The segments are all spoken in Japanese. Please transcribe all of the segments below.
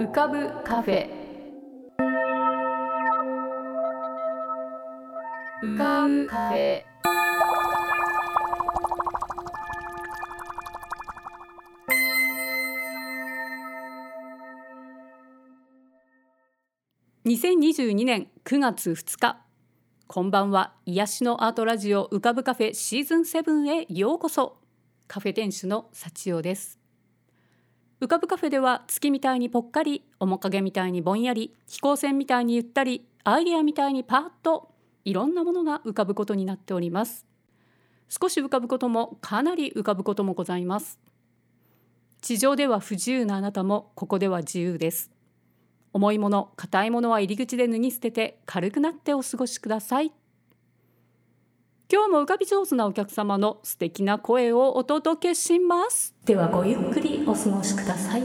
浮かぶカフェ。浮かぶカフェ。2022年9月2日。こんばんは。癒しのアートラジオ浮かぶカフェシーズン7へようこそ。カフェ店主の幸代です。浮かぶカフェでは月みたいにぽっかり面影みたいにぼんやり飛行船みたいにゆったりアイデアみたいにパーッといろんなものが浮かぶことになっております。少し浮かぶこともかなり浮かぶこともございます。地上では不自由なあなたもここでは自由です。重いもの硬いものは入り口で脱ぎ捨てて軽くなってお過ごしください。今日も浮かび上手なお客様の素敵な声をお届けします。ではごゆっくりお過ごしください。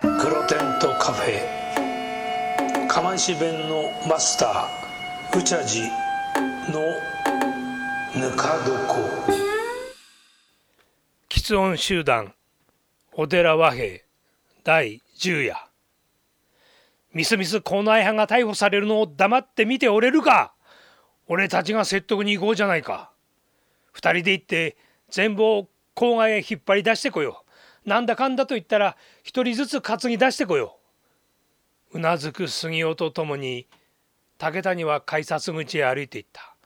黒テントカフェ。釜石弁のマスターうちゃじのぬか床。喫音集団お寺和平第10夜みすみす校内派が逮捕されるのを黙って見ておれるか。俺たちが説得に行こうじゃないか。二人で行って全部を郊外へ引っ張り出してこよう。なんだかんだと言ったら一人ずつ担ぎ出してこよう。うなずく杉尾とともに武谷は改札口へ歩いていった。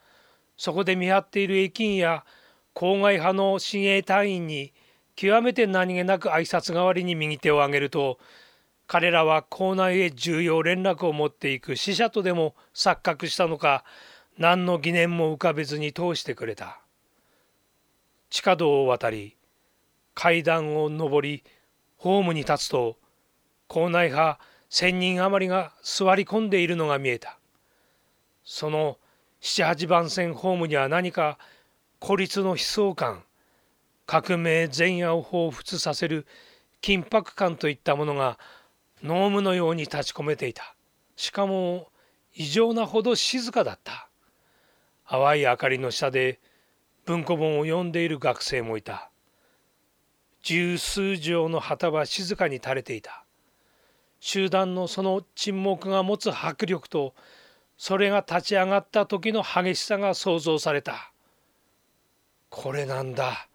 そこで見張っている駅員や郊外派の親衛隊員に極めて何気なく挨拶代わりに右手を上げると彼らは校内へ重要連絡を持っていく死者とでも錯覚したのか何の疑念も浮かべずに通してくれた。地下道を渡り階段を上りホームに立つと校内派1,000人余りが座り込んでいるのが見えた。その78番線ホームには何か孤立の悲壮感革命前夜を彷彿させる緊迫感といったものが濃霧のように立ち込めていた。しかも異常なほど静かだった。淡い明かりの下で文庫本を読んでいる学生もいた。十数畳の旗は静かに垂れていた。集団のその沈黙が持つ迫力とそれが立ち上がった時の激しさが想像された。これなんだ。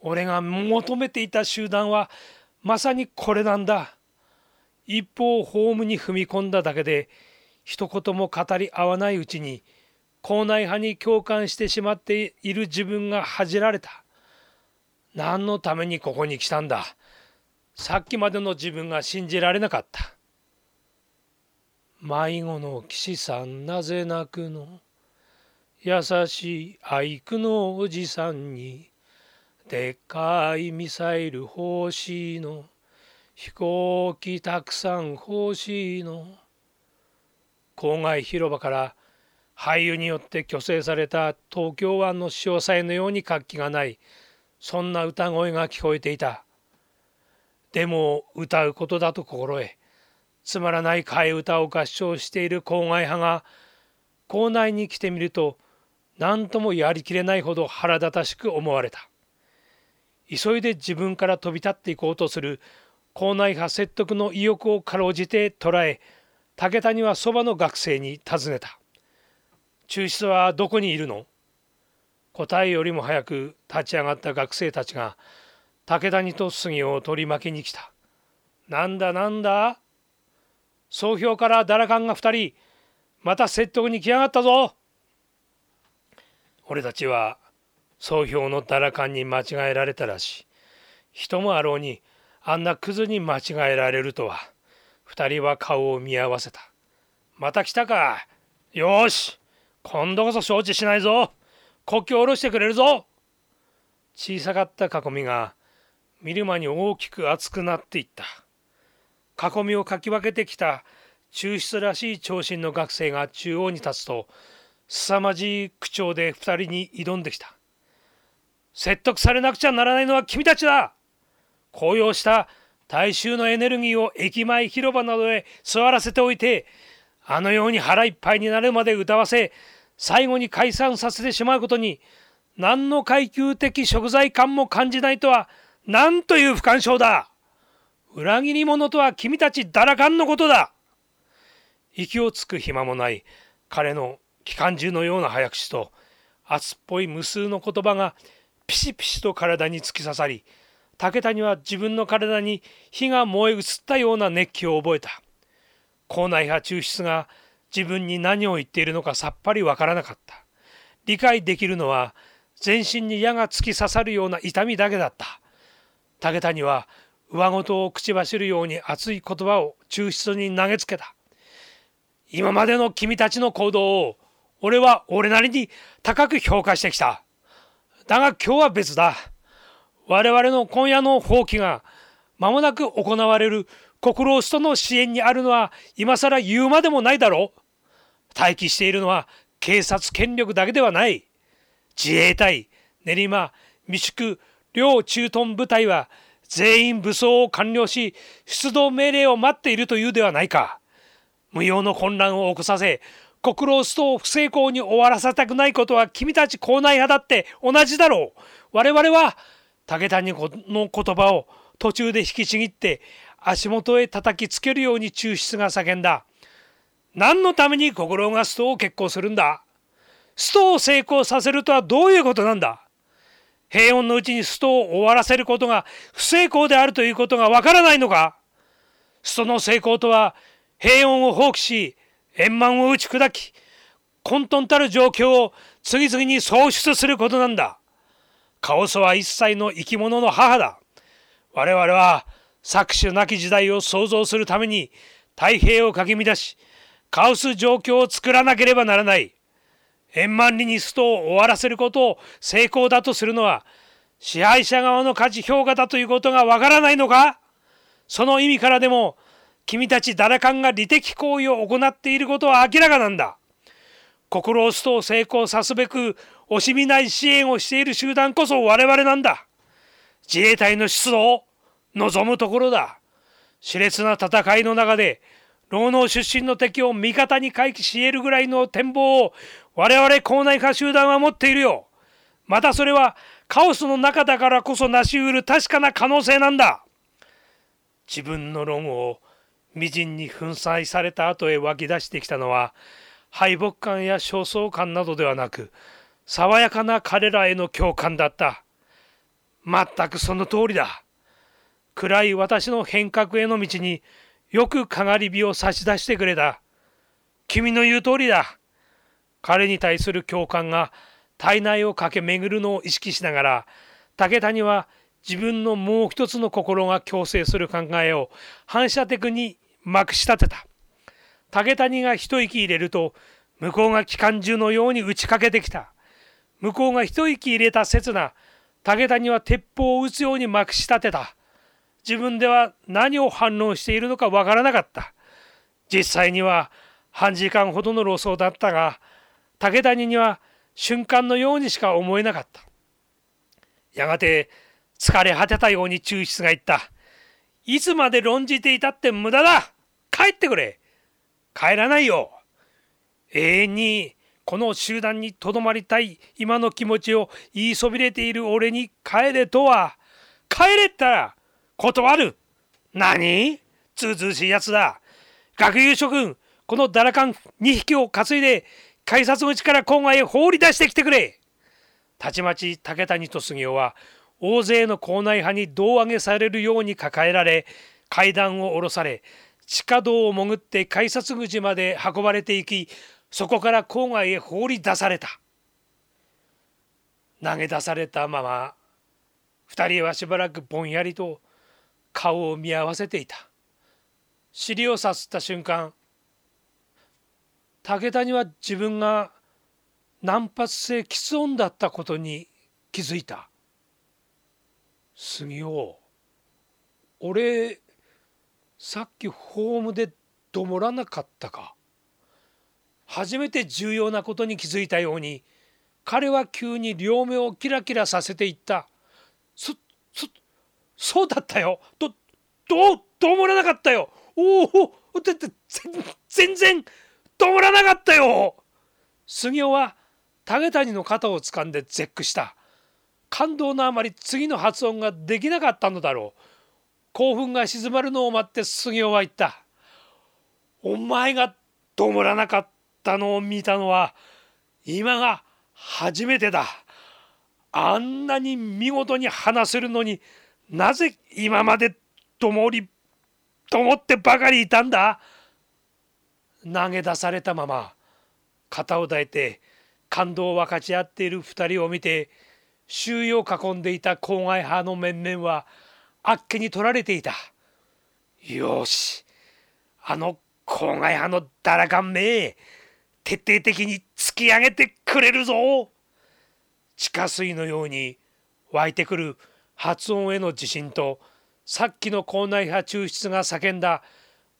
俺が求めていた集団はまさにこれなんだ。一方ホームに踏み込んだだけで一言も語り合わないうちに校内派に共感してしまっている自分が恥じられた。何のためにここに来たんだ。さっきまでの自分が信じられなかった。迷子の騎士さんなぜ泣くの。優しい愛句のおじさんにでっかいミサイル欲しいの。飛行機たくさん欲しいの。郊外広場から廃油によって虚勢された東京湾の潮騒のように活気がない。そんな歌声が聞こえていた。でも歌うことだと心得つまらない替え歌を合唱している郊外派が校内に来てみると何ともやりきれないほど腹立たしく思われた。急いで自分から飛び立っていこうとする校内派説得の意欲をかろうじて捉え武田にはそばの学生に尋ねた「中室はどこにいるの?」答えよりも早く立ち上がった学生たちが武谷と杉を取り巻きに来た「なんだなんだ総評からダラカンが2人また説得に来やがったぞ!」俺たちは総評のダラカンに間違えられたらしい。人もあろうにあんなクズに間違えられるとは。二人は顔を見合わせた。また来たか。よし。今度こそ承知しないぞ。国旗を下ろしてくれるぞ。小さかった囲みが見る間に大きく厚くなっていった。囲みをかき分けてきた抽出らしい長身の学生が中央に立つと凄まじい口調で二人に挑んできた。説得されなくちゃならないのは君たちだ。高揚した大衆のエネルギーを駅前広場などへ座らせておいてあのように腹いっぱいになるまで歌わせ最後に解散させてしまうことに何の階級的食材感も感じないとはなんという不干渉だ。裏切り者とは君たちだらかんのことだ。息をつく暇もない彼の機関銃のような早口と熱っぽい無数の言葉がピシピシと体に突き刺さり武田には自分の体に火が燃え移ったような熱気を覚えた。校内派抽出が自分に何を言っているのかさっぱりわからなかった。理解できるのは全身に矢が突き刺さるような痛みだけだった。武田には上事を口走るように熱い言葉を抽出に投げつけた。今までの君たちの行動を俺は俺なりに高く評価してきた。だが今日は別だ。我々の今夜の放棄が間もなく行われる国労使との支援にあるのは今更言うまでもないだろう。待機しているのは警察権力だけではない。自衛隊練馬未宿両駐屯部隊は全員武装を完了し出動命令を待っているというではないか。無用の混乱を起こさせ国労使と不成功に終わらせたくないことは君たち校内派だって同じだろう。我々は武谷の言葉を途中で引きちぎって足元へ叩きつけるように抽出が叫んだ。何のために心がストを決行するんだ？ストを成功させるとはどういうことなんだ？平穏のうちにストを終わらせることが不成功であるということがわからないのか？ストの成功とは平穏を放棄し円満を打ち砕き混沌たる状況を次々に創出することなんだ。カオスは一切の生き物の母だ。我々は搾取なき時代を創造するために太平洋をかき乱しカオス状況を作らなければならない。円満ににストを終わらせることを成功だとするのは支配者側の価値評価だということがわからないのか？その意味からでも君たちダラカンが利的行為を行っていることは明らかなんだ。国労ストを成功さすべく惜しみない支援をしている集団こそ我々なんだ。自衛隊の出動を望むところだ。熾烈な戦いの中で労農出身の敵を味方に回帰し得るぐらいの展望を我々校内化集団は持っているよ。またそれはカオスの中だからこそ成し得る確かな可能性なんだ。自分の論を微塵に粉砕された後へ湧き出してきたのは敗北感や焦燥感などではなく爽やかな彼らへの共感だった。全くその通りだ。暗い私の変革への道によくかがり火を差し出してくれた。君の言う通りだ。彼に対する共感が体内を駆け巡るのを意識しながら武谷は自分のもう一つの心が共生する考えを反射的にまくし立てた。竹谷が一息入れると向こうが機関銃のように打ちかけてきた。向こうが一息入れた刹那竹谷は鉄砲を撃つようにまくし立てた。自分では何を反応しているのかわからなかった。実際には半時間ほどの路走だったが竹谷には瞬間のようにしか思えなかった。やがて疲れ果てたように抽出が言った。いつまで論じていたって無駄だ。帰ってくれ。帰らないよ。永遠にこの集団にとどまりたい。今の気持ちを言いそびれている俺に帰れとは。帰れったら断る。何？ずうずうしいやつだ。学友諸君このダラカン2匹を担いで改札口から郊外へ放り出してきてくれ。たちまち竹谷と杉雄は大勢の校内派に胴上げされるように抱えられ階段を下ろされ地下道を潜って改札口まで運ばれていきそこから郊外へ放り出された。投げ出されたまま2人はしばらくぼんやりと顔を見合わせていた。尻をさすった瞬間武田には自分が難発性喫音だったことに気づいた。杉尾俺さっきホームでどもらなかったか。初めて重要なことに気づいたように彼は急に両目をキラキラさせていった。そそそうだったよ。どどうどもらなかったよ。おおだって全然どもらなかったよ。杉尾は武谷の肩を掴んで絶句した。感動のあまり次の発音ができなかったのだろう。興奮が静まるのを待って杉尾は言った「お前が止まらなかったのを見たのは今が初めてだ。あんなに見事に話せるのになぜ今までともりと思ってばかりいたんだ？投げ出されたまま肩を抱いて感動を分かち合っている2人を見て周囲を囲んでいた郊外派の面々はあっけに取られていた。よしあの郊外派のダラカンめ徹底的に突き上げてくれるぞ地下水のように湧いてくる発音への自信とさっきの校内派抽出が叫んだ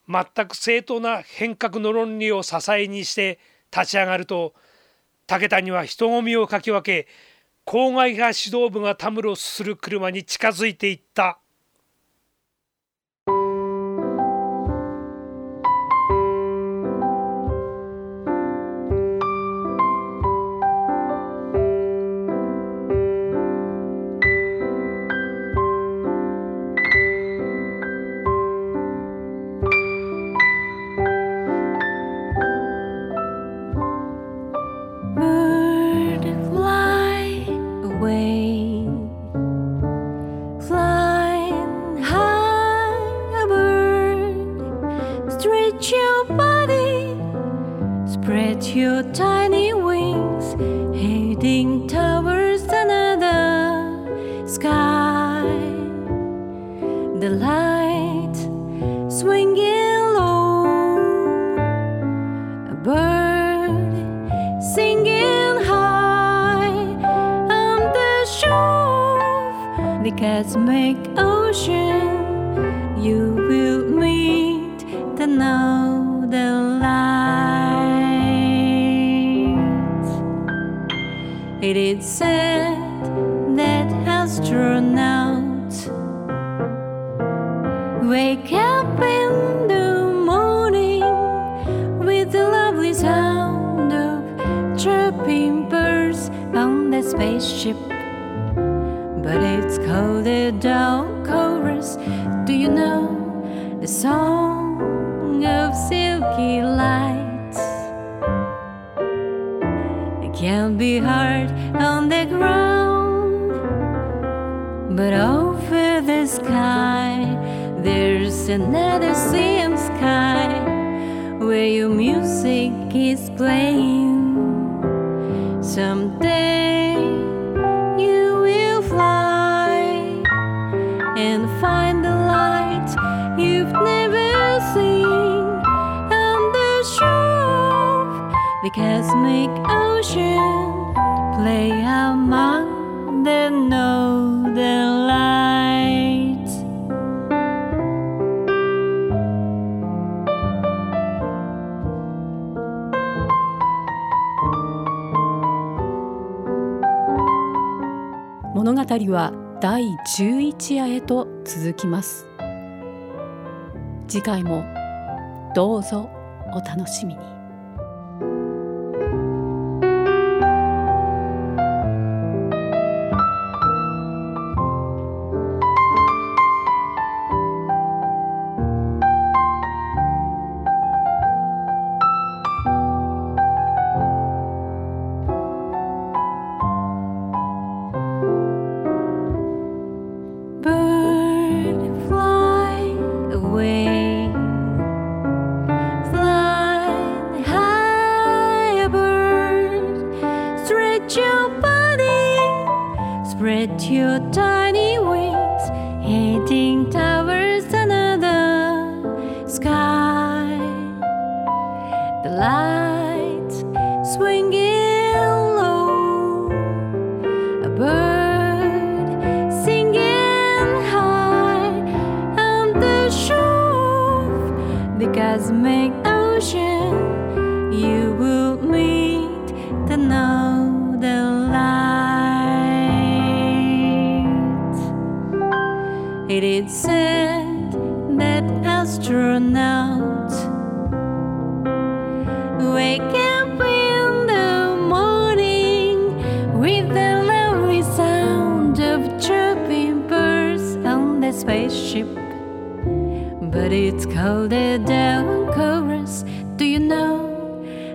全く正当な変革の論理を支えにして立ち上がると武田には人混みをかき分け郊外派指導部がたむろする車に近づいていった。Spaceship but it's called a down chorus. Do you know the song of silky lights? It can't be hard on the ground, but over the sky there's another same sky where your music is playing. Someday. The cosmic ocean play among the northern lights. Monogatari は第11夜へと続きます次回もどうぞお楽しみに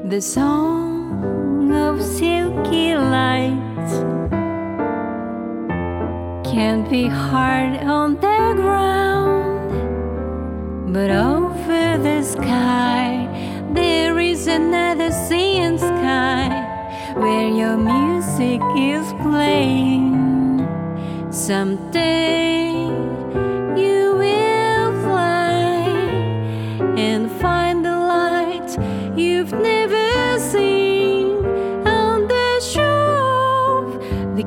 the song of silky light? Can't be hard on the ground, but over the sky there is another sea and sky where your music is playing. Someday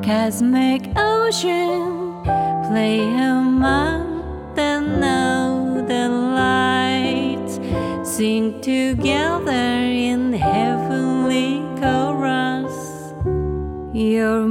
cosmic ocean. Play among the northern lights, sing together in heavenly chorus. Your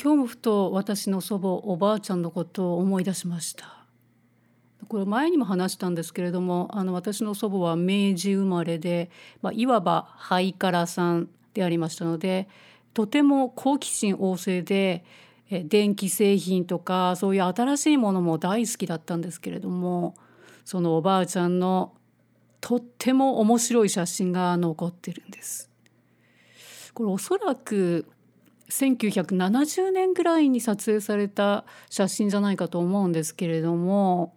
今日もふと私の祖母おばあちゃんのことを思い出しましたこれ前にも話したんですけれどもあの私の祖母は明治生まれで、まあ、いわばハイカラさんでありましたのでとても好奇心旺盛で電気製品とかそういう新しいものも大好きだったんですけれどもそのおばあちゃんのとっても面白い写真が残ってるんです。これおそらく1970年ぐらいに撮影された写真じゃないかと思うんですけれども、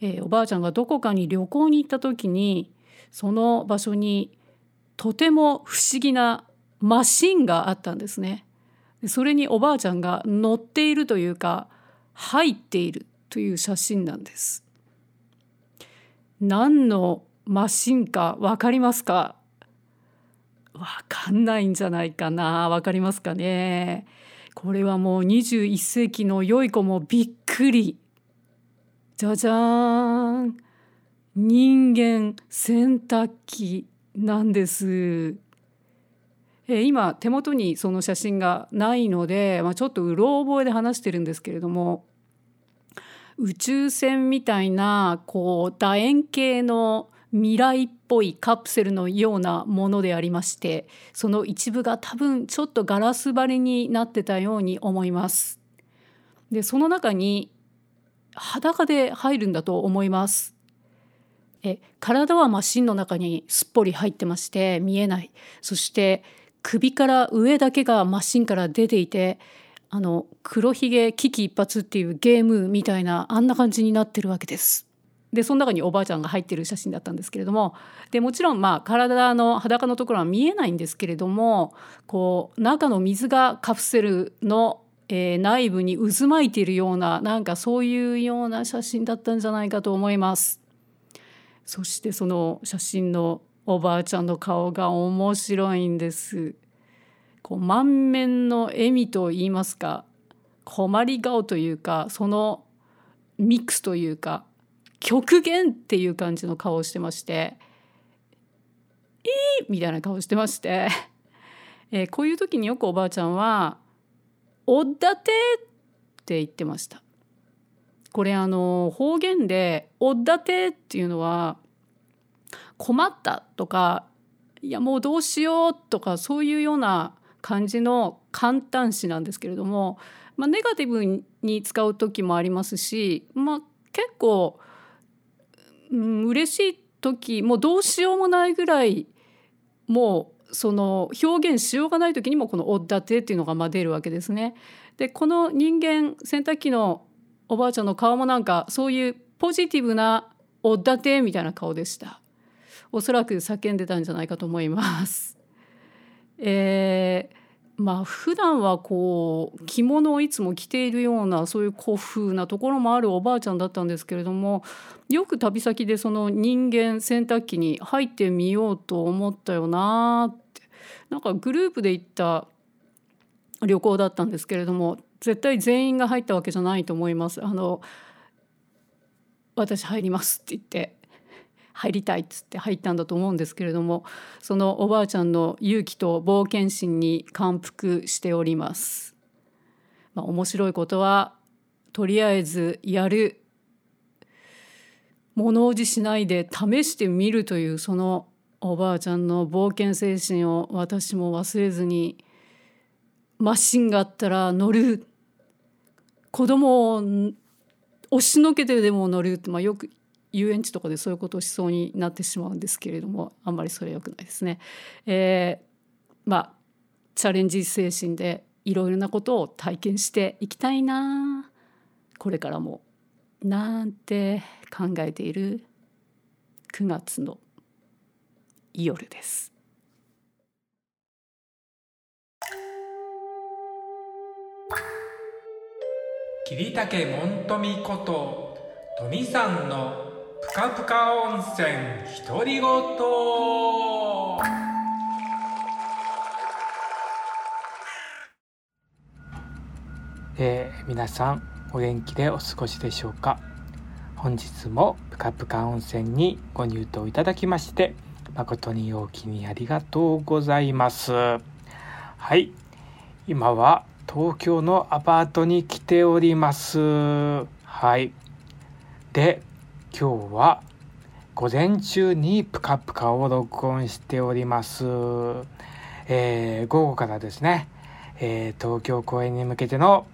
えーおばあちゃんがどこかに旅行に行った時にその場所にとても不思議なマシンがあったんですね。それにおばあちゃんが乗っているというか入っているという写真なんです。何のマシンか分かりますか？わかんないんじゃないかな。わかりますかね。これはもう21世紀の良い子もびっくり。じゃじゃーん。人間洗濯機なんです。え今手元にその写真がないので、まあ、ちょっとうろ覚えで話してるんですけれども。宇宙船みたいなこう楕円形の未来っぽいカプセルのようなものでありましてその一部が多分ちょっとガラス張りになってたように思います。でその中に裸で入るんだと思います。え体はマシンの中にすっぽり入ってまして見えないそして首から上だけがマシンから出ていてあの黒ひげ危機一髪っていうゲームみたいなあんな感じになってるわけです。でその中におばあちゃんが入ってる写真だったんですけれどもでもちろんまあ体の裸のところは見えないんですけれどもこう中の水がカプセルの、えー内部に渦巻いているようななんかそういうような写真だったんじゃないかと思います。そしてその写真のおばあちゃんの顔が面白いんです。こう満面の笑みと言いますか困り顔というかそのミックスというか極限っていう感じの顔をしてまして「いい!」みたいな顔してまして、えーこういう時によくおばあちゃんは「おだて!」って言ってました。これあの方言で「おだて」っていうのは困ったとかいやもうどうしようとかそういうような感じの簡単詞なんですけれども、まあ、ネガティブに使う時もありますし、まあ、結構、うん、嬉しい時もうどうしようもないぐらいもうその表現しようがない時にもこの「おだて」っていうのがまあ出るわけですね。でこの人間洗濯機のおばあちゃんの顔もなんかそういうポジティブな「おだて」みたいな顔でした。おそらく叫んでたんじゃないかと思います。えーまあ普段はこう着物をいつも着ているようなそういう古風なところもあるおばあちゃんだったんですけれどもよく旅先でその人間洗濯機に入ってみようと思ったよなってなんかグループで行った旅行だったんですけれども絶対全員が入ったわけじゃないと思います。あの私入りますって言って入りたいっつって入ったんだと思うんですけれどもそのおばあちゃんの勇気と冒険心に感服しております。まあ、面白いことはとりあえずやる物おじしないで試してみるというそのおばあちゃんの冒険精神を私も忘れずにマシンがあったら乗る子供を押しのけてでも乗るって、まあ、よく遊園地とかでそういうことをしそうになってしまうんですけれどもあんまりそれは良くないですね。えー、まあチャレンジ精神でいろいろなことを体験していきたいなこれからもなんて考えている9月の夜です。桐竹門富こと富さんのぷかぷか温泉独り言。えー皆さんお元気でお過ごしでしょうか？本日もぷかぷか温泉にご入湯いただきまして誠に陽気にありがとうございます。はい。今は東京のアパートに来ております。はい。で今日は午前中にぷかぷかを録音しております、えー午後からですね、えー東京公演に向けての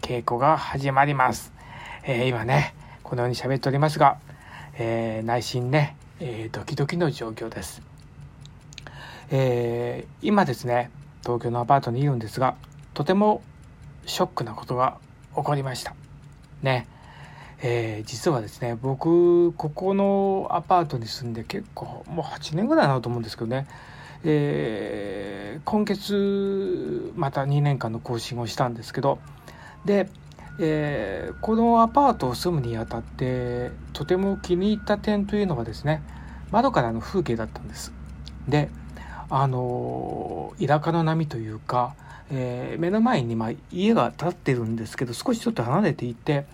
稽古が始まります、えー今ねこのように喋っておりますが、えー内心ね、えドキドキの状況です、えー今ですね東京のアパートにいるんですがとてもショックなことが起こりました。ね。えー実はですね僕ここのアパートに住んで結構もう8年ぐらいになると思うんですけどね、えー今月また2年間の更新をしたんですけどで、えーこのアパートを住むにあたってとても気に入った点というのはですね窓からの風景だったんです。であの田舎の波というか、えー目の前にまあ家が建ってるんですけど少しちょっと離れていて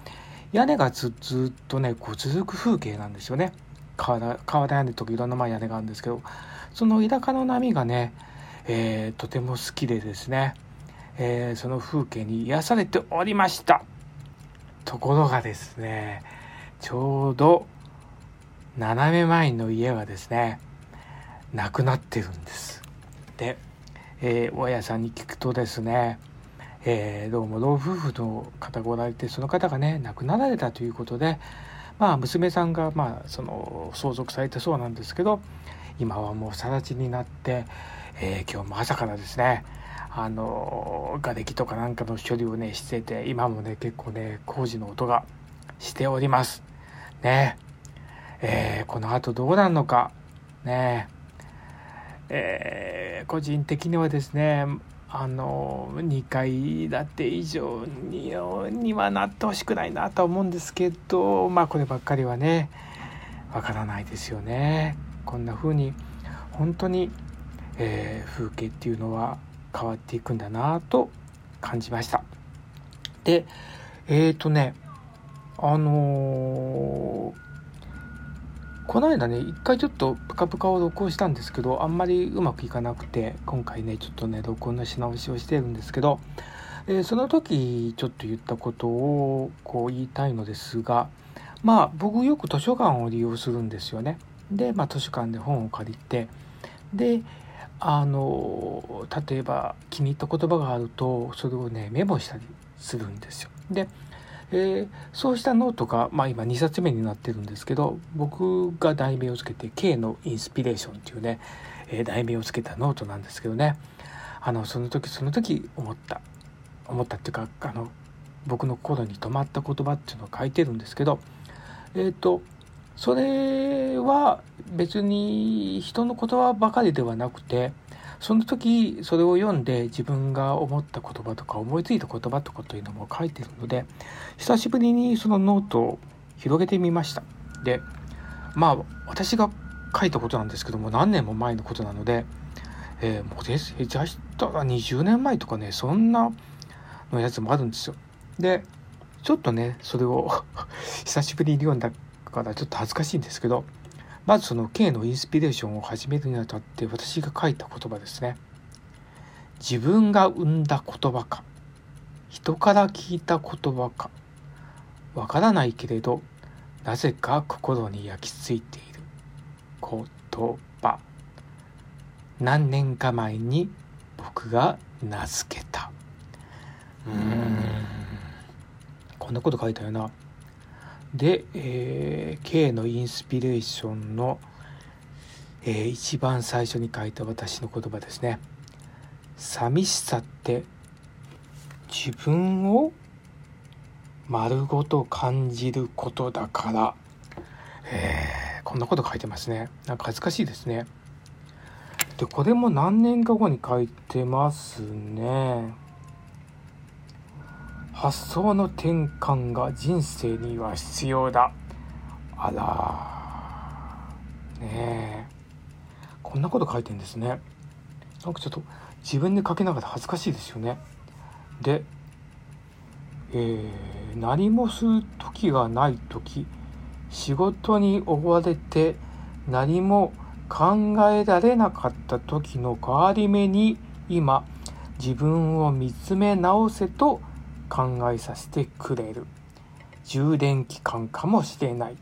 屋根がずずっとねこう続く風景なんですよね。瓦瓦屋根とかいろんなま屋根があるんですけどその田舎の波がね、えーとても好きでですね、えーその風景に癒されておりました。ところがですねちょうど斜め前の家はですねなくなってるんです。で、えー大家さんに聞くとですねえーどうも老夫婦の方がおられてその方がね亡くなられたということでまあ娘さんがまあその相続されてそうなんですけど今はもう更地になって、えー今日も朝からですねあの瓦礫とかなんかの処理をねしてて今もね結構ね工事の音がしております。ね。えーこの後どうなるのか。ね。えー個人的にはですねあの2階建て以上ににはなってほしくないなとは思うんですけどまあこればっかりはねわからないですよね。こんな風に本当に、えー風景っていうのは変わっていくんだなと感じました。でえっ、ー、とねあのーこの間ね一回ちょっとプカプカを録音したんですけどあんまりうまくいかなくて今回ねちょっとね録音のし直しをしてるんですけど、えーその時ちょっと言ったことをこう言いたいのですがまあ僕よく図書館を利用するんですよね。で、まあ、図書館で本を借りてであの例えば気に入った言葉があるとそれをねメモしたりするんですよ。でえー。そうしたノートが、まあ、今2冊目になってるんですけど僕が題名をつけて「K のインスピレーション」っていうね、えー題名をつけたノートなんですけどね。あのその時その時思った。思ったっていうかあの僕の心に留まった言葉っていうのを書いてるんですけどえっ、とそれは別に人の言葉ばかりではなくてその時それを読んで自分が思った言葉とか思いついた言葉とかというのも書いてるので久しぶりにそのノートを広げてみました。でまあ私が書いたことなんですけども何年も前のことなので、えー、もうですじゃあしたら20年前とかねそんなのやつもあるんですよ。でちょっとねそれを 久しぶりに読んだからちょっと恥ずかしいんですけどまずその K のインスピレーションを始めるにあたって私が書いた言葉ですね。自分が生んだ言葉か。人から聞いた言葉か。わからないけれどなぜか心に焼き付いている。言葉。何年か前に僕が名付けた。うん。こんなこと書いたよなで、えー、K のインスピレーションの、えー、一番最初に書いた私の言葉ですね。寂しさって自分を丸ごと感じることだから、えー、こんなこと書いてますね。なんか恥ずかしいですね。でこれも何年か後に書いてますね。発想の転換が人生には必要だ。あらねえ。こんなこと書いてんですね。なんかちょっと自分で書きながら恥ずかしいですよね。で、えー、何もする時がない時仕事に追われて何も考えられなかった時の変わり目に今自分を見つめ直せと考えさせてくれる。充電期間かもしれない。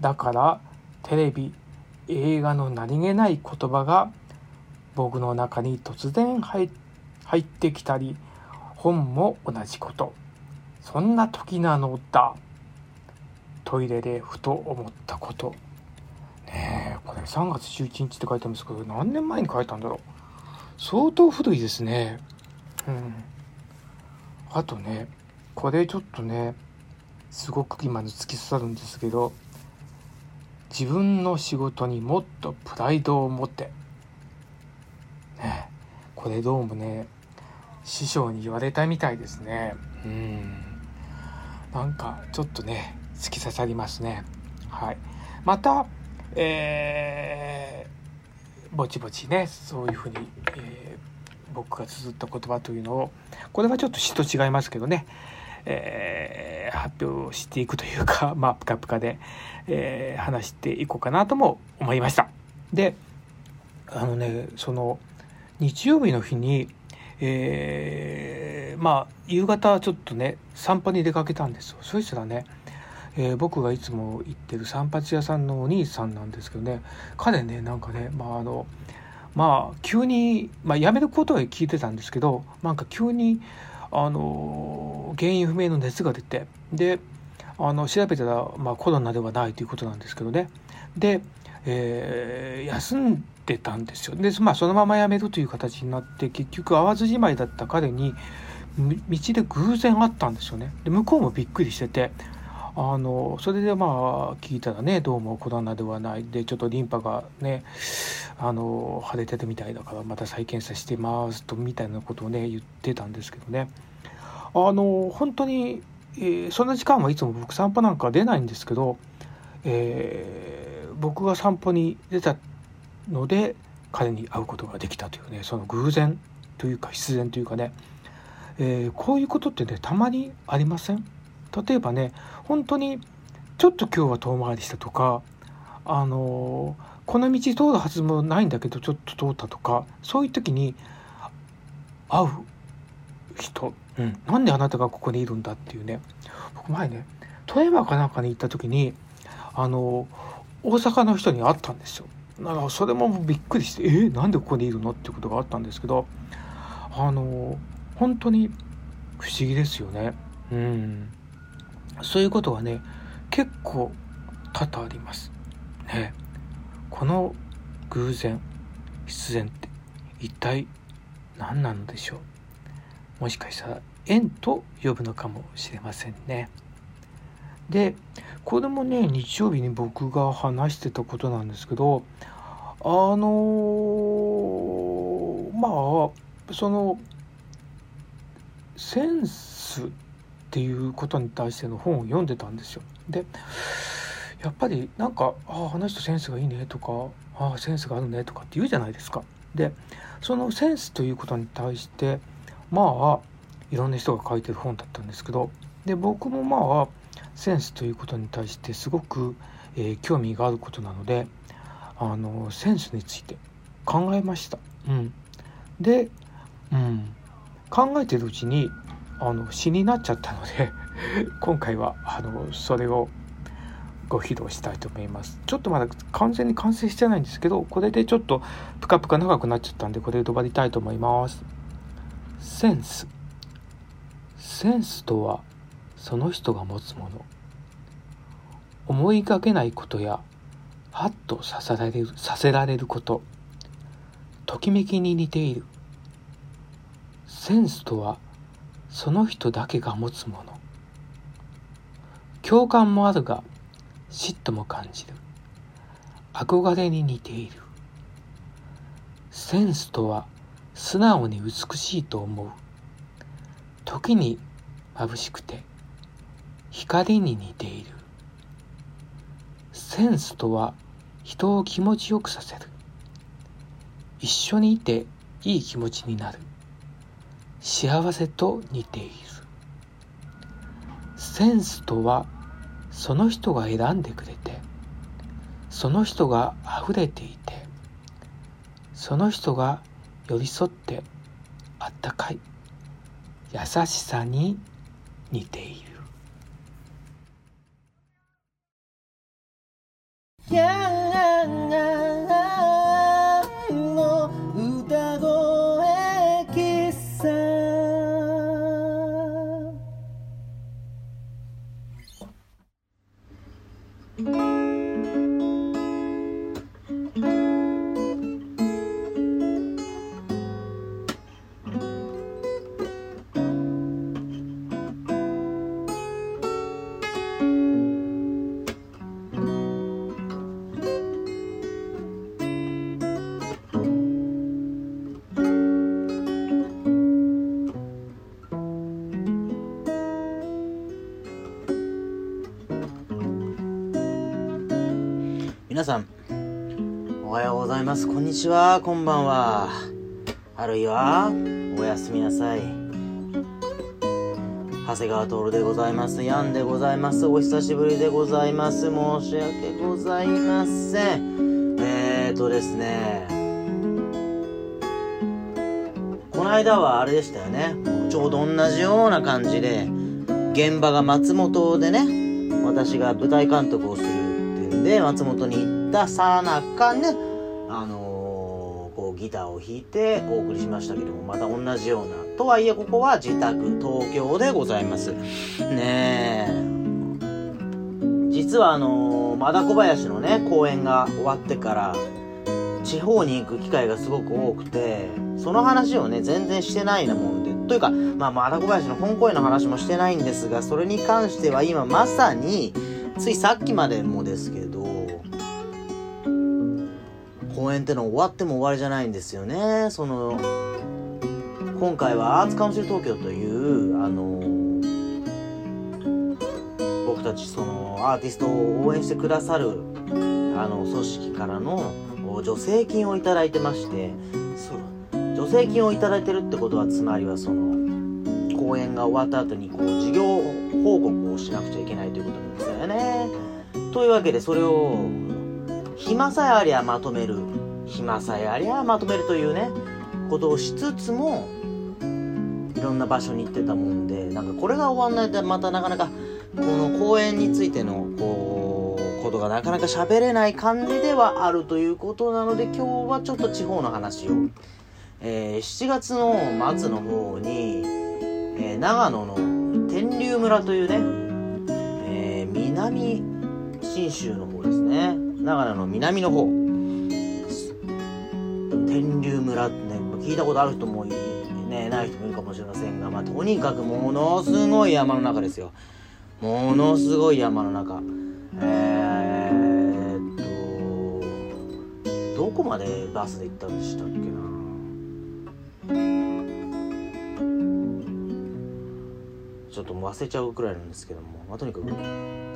だからテレビ映画の何気ない言葉が僕の中に突然入ってきたり本も同じこと。そんな時なのだ。トイレでふと思ったこと。ねえこれ3月11日って書いてあるんですけど何年前に書いたんだろう。相当古いですね。うん。あとねこれちょっとねすごく今の突き刺さるんですけど自分の仕事にもっとプライドを持ってねこれどうもね師匠に言われたみたいですね。うん。なんかちょっとね突き刺さりますね。はい。またえー、ぼちぼちねそういうふうに、えー僕が綴った言葉というのをこれはちょっと詩と違いますけどね、えー、発表していくというか、まあ、プカプカで、えー、話していこうかなとも思いました。であのねその日曜日の日に、えー、まあ夕方ちょっとね散歩に出かけたんですよ。そしたらね、えー、僕がいつも行ってる散髪屋さんのお兄さんなんですけどね。彼ねなんかねまああのまあ急に、まあ、辞めることは聞いてたんですけどなんか急にあの原因不明の熱が出てであの調べたら、まあ、コロナではないということなんですけどね。で、えー、休んでたんですよ。で、まあ、そのまま辞めるという形になって結局会わずじまいだった彼に道で偶然会ったんですよね。で向こうもびっくりしててあのそれでまあ聞いたらねどうもコロナではない。でちょっとリンパがねあの腫れてるみたいだからまた再検査してますとみたいなことをね言ってたんですけどね。あの本当に、えー、そんな時間はいつも僕散歩なんか出ないんですけど、えー、僕が散歩に出たので彼に会うことができたというねその偶然というか必然というかね、えー、こういうことってねたまにありません？例えばね本当にちょっと今日は遠回りしたとかあのこの道通るはずもないんだけどちょっと通ったとかそういう時に会う人、うん、なんであなたがここにいるんだっていうね僕前ね富山かなんかに行った時にあの大阪の人に会ったんですよ。だからそれもびっくりして「えー、なんでここにいるの?」ってことがあったんですけどあの本当に不思議ですよね。うんそういうことがね結構多々あります。ね。この偶然必然って一体何なのでしょう？もしかしたら縁と呼ぶのかもしれませんね。でこれもね日曜日に僕が話してたことなんですけどあのまあそのセンスっていうことに対しての本を読んでたんですよ。でやっぱりなんか「あああの人センスがいいね」とか「ああセンスがあるね」とかって言うじゃないですか。でそのセンスということに対してまあいろんな人が書いてる本だったんですけどで僕もまあセンスということに対してすごく、えー、興味があることなのであのセンスについて考えました。うん、で、うん、考えてるうちにあの詩になっちゃったので 今回はあのそれをご披露したいと思います。ちょっとまだ完全に完成してないんですけどこれでちょっとプカプカ長くなっちゃったんでこれで飛ばりたいと思います。センス。センスとはその人が持つもの。思いがけないことやハッとさせられるさせられること。ときめきに似ている。センスとはその人だけが持つもの。共感もあるが嫉妬も感じる。憧れに似ている。センスとは素直に美しいと思う。時に眩しくて光に似ている。センスとは人を気持ちよくさせる。一緒にいていい気持ちになる。幸せと似ている。センスとはその人が選んでくれてその人が溢れていてその人が寄り添ってあったかい優しさに似ている「やにちは。こんばんは。あるいは、おやすみなさい。長谷川徹でございます。ヤンでございます。お久しぶりでございます。申し訳ございません。えーとですね。この間はあれでしたよね。ちょうど同じような感じで、現場が松本でね、私が舞台監督をするってんで松本に行ったさなかねあのー、こうギターを弾いてお送りしましたけどもまた同じようなとはいえここは自宅東京でございます。ねえ。実はあのー、マダ小林のね公演が終わってから地方に行く機会がすごく多くてその話をね全然してないなもんでというかまあマダ小林の本公演の話もしてないんですがそれに関しては今まさについさっきまでもですけど公演っての終わっても終わりじゃないんですよねその今回はアーツカウンシル東京というあの僕たちそのアーティストを応援してくださるあの組織からの助成金を頂いてまして助成金を頂いてるってことはつまりはその公演が終わった後にこう事業報告をしなくちゃいけないということなんですよね。というわけでそれを暇さえありゃまとめる。暇さえありゃまとめるというねことをしつつもいろんな場所に行ってたもんでなんかこれが終わんないとまたなかなかこの公演についてのこうことがなかなか喋れない感じではあるということなので今日はちょっと地方の話を、えー、7月の末の方に、えー、長野の天竜村というね、えー、南信州の方ですね。長野の南の方。天竜村ってね聞いたことある人もいいねない人もいるかもしれませんが、まあ、とにかくものすごい山の中ですよ。ものすごい山の中。えー、っとどこまでバスで行ったんでしたっけな。ちょっと忘れちゃうくらいなんですけども、まあ、とにかく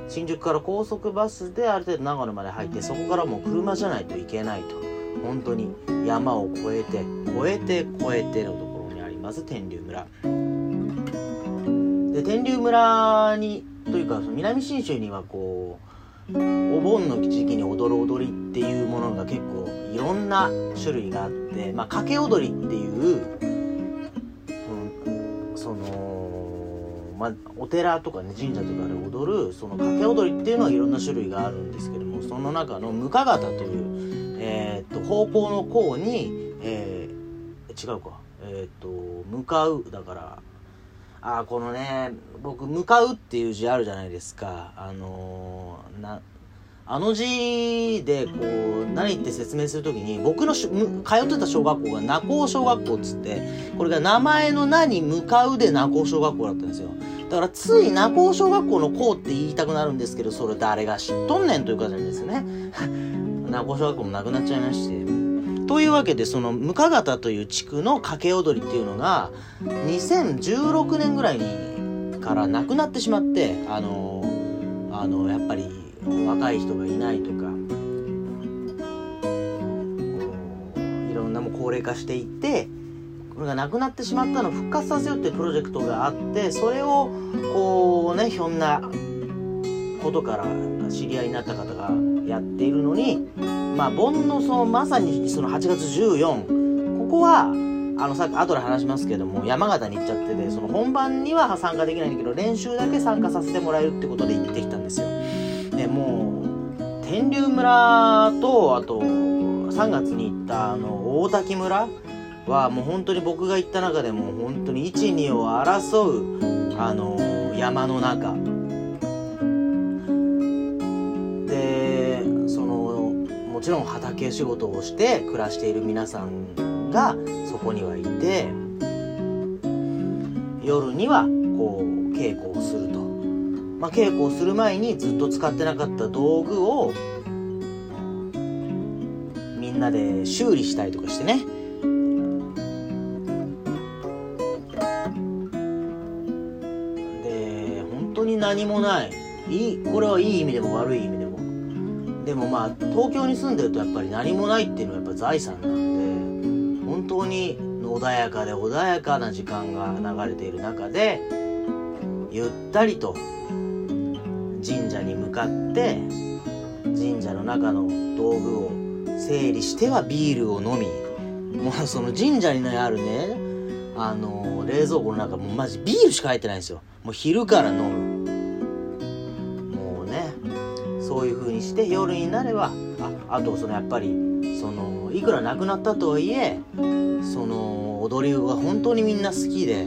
新宿から高速バスである程度長野まで入ってそこからもう車じゃないといけないと。本当に山を越えて越えて越えてのところにあります天竜村。で天竜村にというかその南信州にはこうお盆の時期に踊る踊りっていうものが結構いろんな種類があってまあ掛け踊りっていう、まあお寺とかね神社とかで踊るその掛け踊りっていうのはいろんな種類があるんですけどもその中の向方という、えーっと方向の向に、えー違うか。えーっと向かう。だからあーこのね僕「向かう」っていう字あるじゃないですか。あのーなあの字でこう何って説明するときに僕のし通ってた小学校が名高小学校っつってこれが名前の名に向かうで名高小学校だったんですよ。だからつい名高小学校の校って言いたくなるんですけどそれ誰が知っとんねんという感じなんですよね。名高小学校もなくなっちゃいまして。というわけでその向方という地区の掛け踊りっていうのが2016年ぐらいにからなくなってしまってあのあのやっぱり若い人がいないとか。いろんなも高齢化していってこれがなくなってしまったのを復活させようっていうプロジェクトがあってそれをこうねひょんなことから知り合いになった方がやっているのにまあ盆のそのまさにその8月14ここはあのさっき後で話しますけども山形に行っちゃっててその本番には参加できないんだけど練習だけ参加させてもらえるってことで行ってきたんですよ。でもう天竜村とあと3月に行ったあの大滝村はもう本当に僕が行った中でも本当に12を争うあの山の中。でそのもちろん畑仕事をして暮らしている皆さんがそこにはいて夜にはこう稽古をすると、まあ、稽古をする前にずっと使ってなかった道具をみんなで修理したりとかしてね。で本当に何もない。いいこれはいい意味でも悪い意味でも。でもまあ東京に住んでるとやっぱり何もないっていうのはやっぱ財産なんで本当に穏やかで穏やかな時間が流れている中でゆったりと神社に向かって神社の中の道具を整理してはビールを飲みもうその神社にねあるねあの冷蔵庫の中もうマジビールしか入ってないんですよ。もう昼から飲む。もうねそういう風にして夜になればああとそのやっぱりそのいくら亡くなったとはいえその踊りが本当にみんな好きで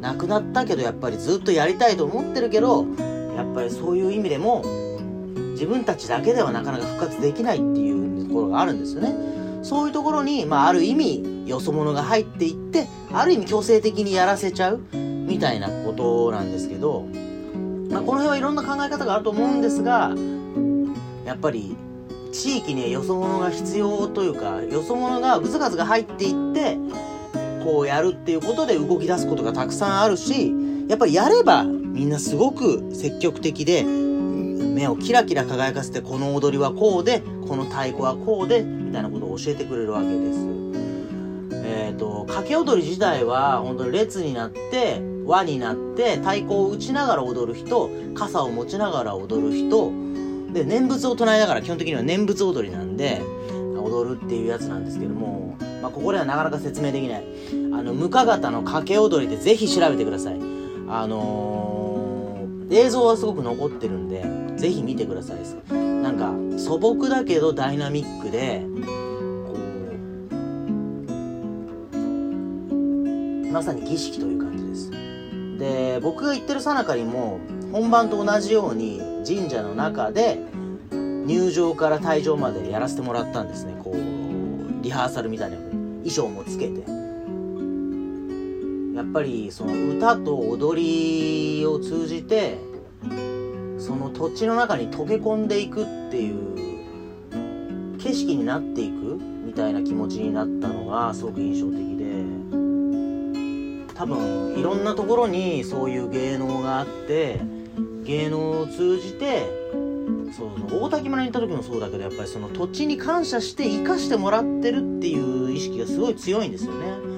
亡くなったけどやっぱりずっとやりたいと思ってるけどやっぱりそういう意味でも自分たちだけではなかなか復活できないっていうところがあるんですよね。そういうところに、まあ、ある意味よそ者が入っていってある意味強制的にやらせちゃうみたいなことなんですけど、まあ、この辺はいろんな考え方があると思うんですがやっぱり地域によそ者が必要というかよそ者がぐずがずが入っていってこうやるっていうことで動き出すことがたくさんあるしやっぱりやればみんなすごく積極的で目をキラキラ輝かせてこの踊りはこうでこの太鼓はこうでみたいなことを教えてくれるわけです。えっ、と掛け踊り自体は本当に列になって輪になって太鼓を打ちながら踊る人傘を持ちながら踊る人で念仏を唱えながら基本的には念仏踊りなんで踊るっていうやつなんですけども、まあ、ここではなかなか説明できないあの向方の掛け踊りでぜひ調べてくださいあのー映像はすごく残ってるんでぜひ見てくださいなんか素朴だけどダイナミックでこうまさに儀式という感じです。で僕が行ってるさなかにも本番と同じように神社の中で入場から退場までやらせてもらったんですね。こうリハーサルみたいな衣装もつけて。やっぱりその歌と踊りを通じてその土地の中に溶け込んでいくっていう景色になっていくみたいな気持ちになったのがすごく印象的で多分いろんなところにそういう芸能があって芸能を通じてそうそう大滝村に行った時もそうだけどやっぱりその土地に感謝して生かしてもらってるっていう意識がすごい強いんですよね。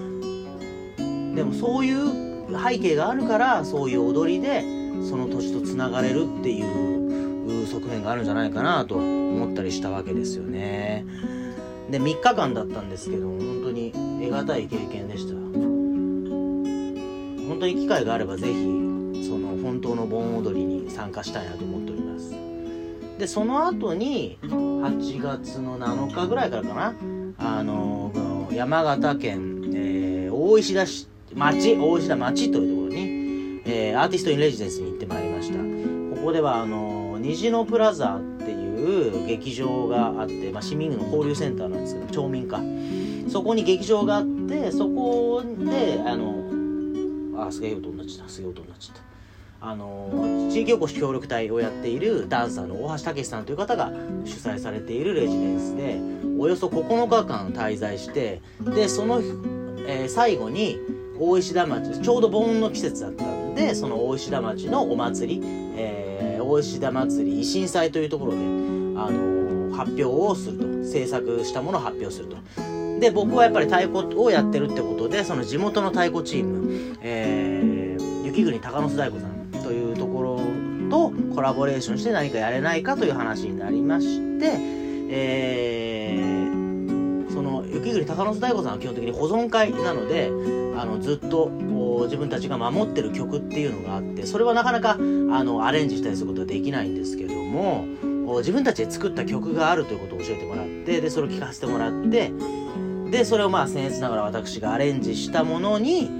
でもそういう背景があるからそういう踊りでその土地とつながれるっていう側面があるんじゃないかなと思ったりしたわけですよね。で3日間だったんですけど本当に得難い経験でした。本当に機会があればぜひその本当の盆踊りに参加したいなと思っております。でその後に8月の7日ぐらいからかなあの山形県、えー大石田市町大石田町というところに、えーアーティストインレジデンスに行ってまいりました。ここではあの虹のプラザっていう劇場があって、まあ、市民の交流センターなんですけど町民かそこに劇場があってそこであのあすげえ音になっちゃった。すげえ音になっちゃった。あの地域おこし協力隊をやっているダンサーの大橋武さんという方が主催されているレジデンスでおよそ9日間滞在してでその、えー最後に大石田町ちょうど盆の季節だったんでその大石田町のお祭り、えー大石田祭り維新祭というところで、あの発表をすると。制作したものを発表すると。で僕はやっぱり太鼓をやってるってことでその地元の太鼓チーム、えー雪国高野須太鼓さんというところとコラボレーションして何かやれないかという話になりまして、えー雪国高野太鼓さんは基本的に保存会なのであのずっと自分たちが守ってる曲っていうのがあってそれはなかなかあのアレンジしたりすることはできないんですけども自分たちで作った曲があるということを教えてもらってでそれを聴かせてもらってでそれをまあ僭越ながら私がアレンジしたものに、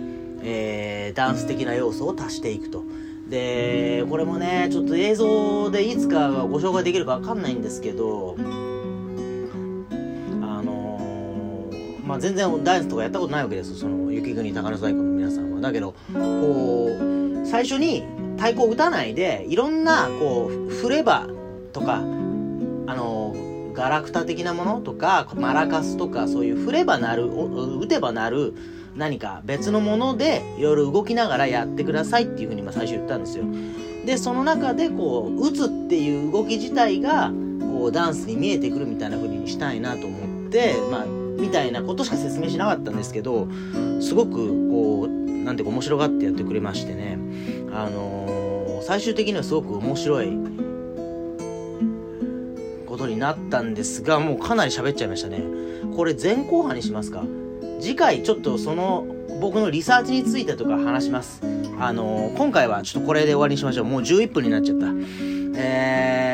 えーダンス的な要素を足していくと。でこれもねちょっと映像でいつかご紹介できるかわかんないんですけどまあ全然ダンスとかやったことないわけです。その雪国高野太鼓の皆さんは。だけどこう最初に太鼓を打たないでいろんなこう振ればとかあのガラクタ的なものとかマラカスとかそういう振ればなる打てばなる何か別のものでいろいろ動きながらやってくださいっていうふうに最初言ったんですよ。でその中でこう打つっていう動き自体がこうダンスに見えてくるみたいな風にしたいなと思ってまあみたいなことしか説明しなかったんですけどすごくこうなんていうか面白がってやってくれましてね。あのー最終的にはすごく面白いことになったんですがもうかなり喋っちゃいましたね。これ前後半にしますか。次回ちょっとその僕のリサーチについてとか話します。あのー今回はちょっとこれで終わりにしましょう。もう11分になっちゃった。えー、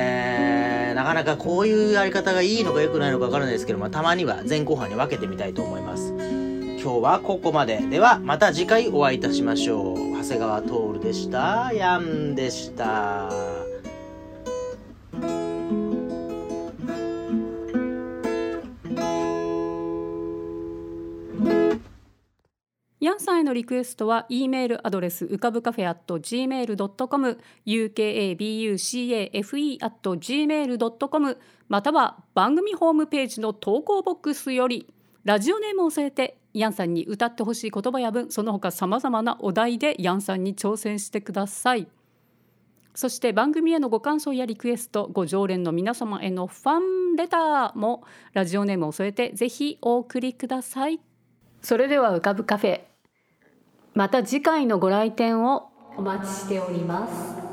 かなかこういうやり方がいいのか良くないのかわからないですけど、まあ、たまには前後半に分けてみたいと思います。今日はここまで。ではまた次回お会いいたしましょう。長谷川徹でした。ヤンでした。へのリクエストは E メールアドレスうかぶカフェ at gmail.com ukabucafe at gmail.com または番組ホームページの投稿ボックスよりラジオネームを添えてヤンさんに歌ってほしい言葉や文その他さまざまなお題でヤンさんに挑戦してください。そして番組へのご感想やリクエストご常連の皆様へのファンレターもラジオネームを添えてぜひお送りください。それでは浮かぶカフェまた次回のご来店をお待ちしております。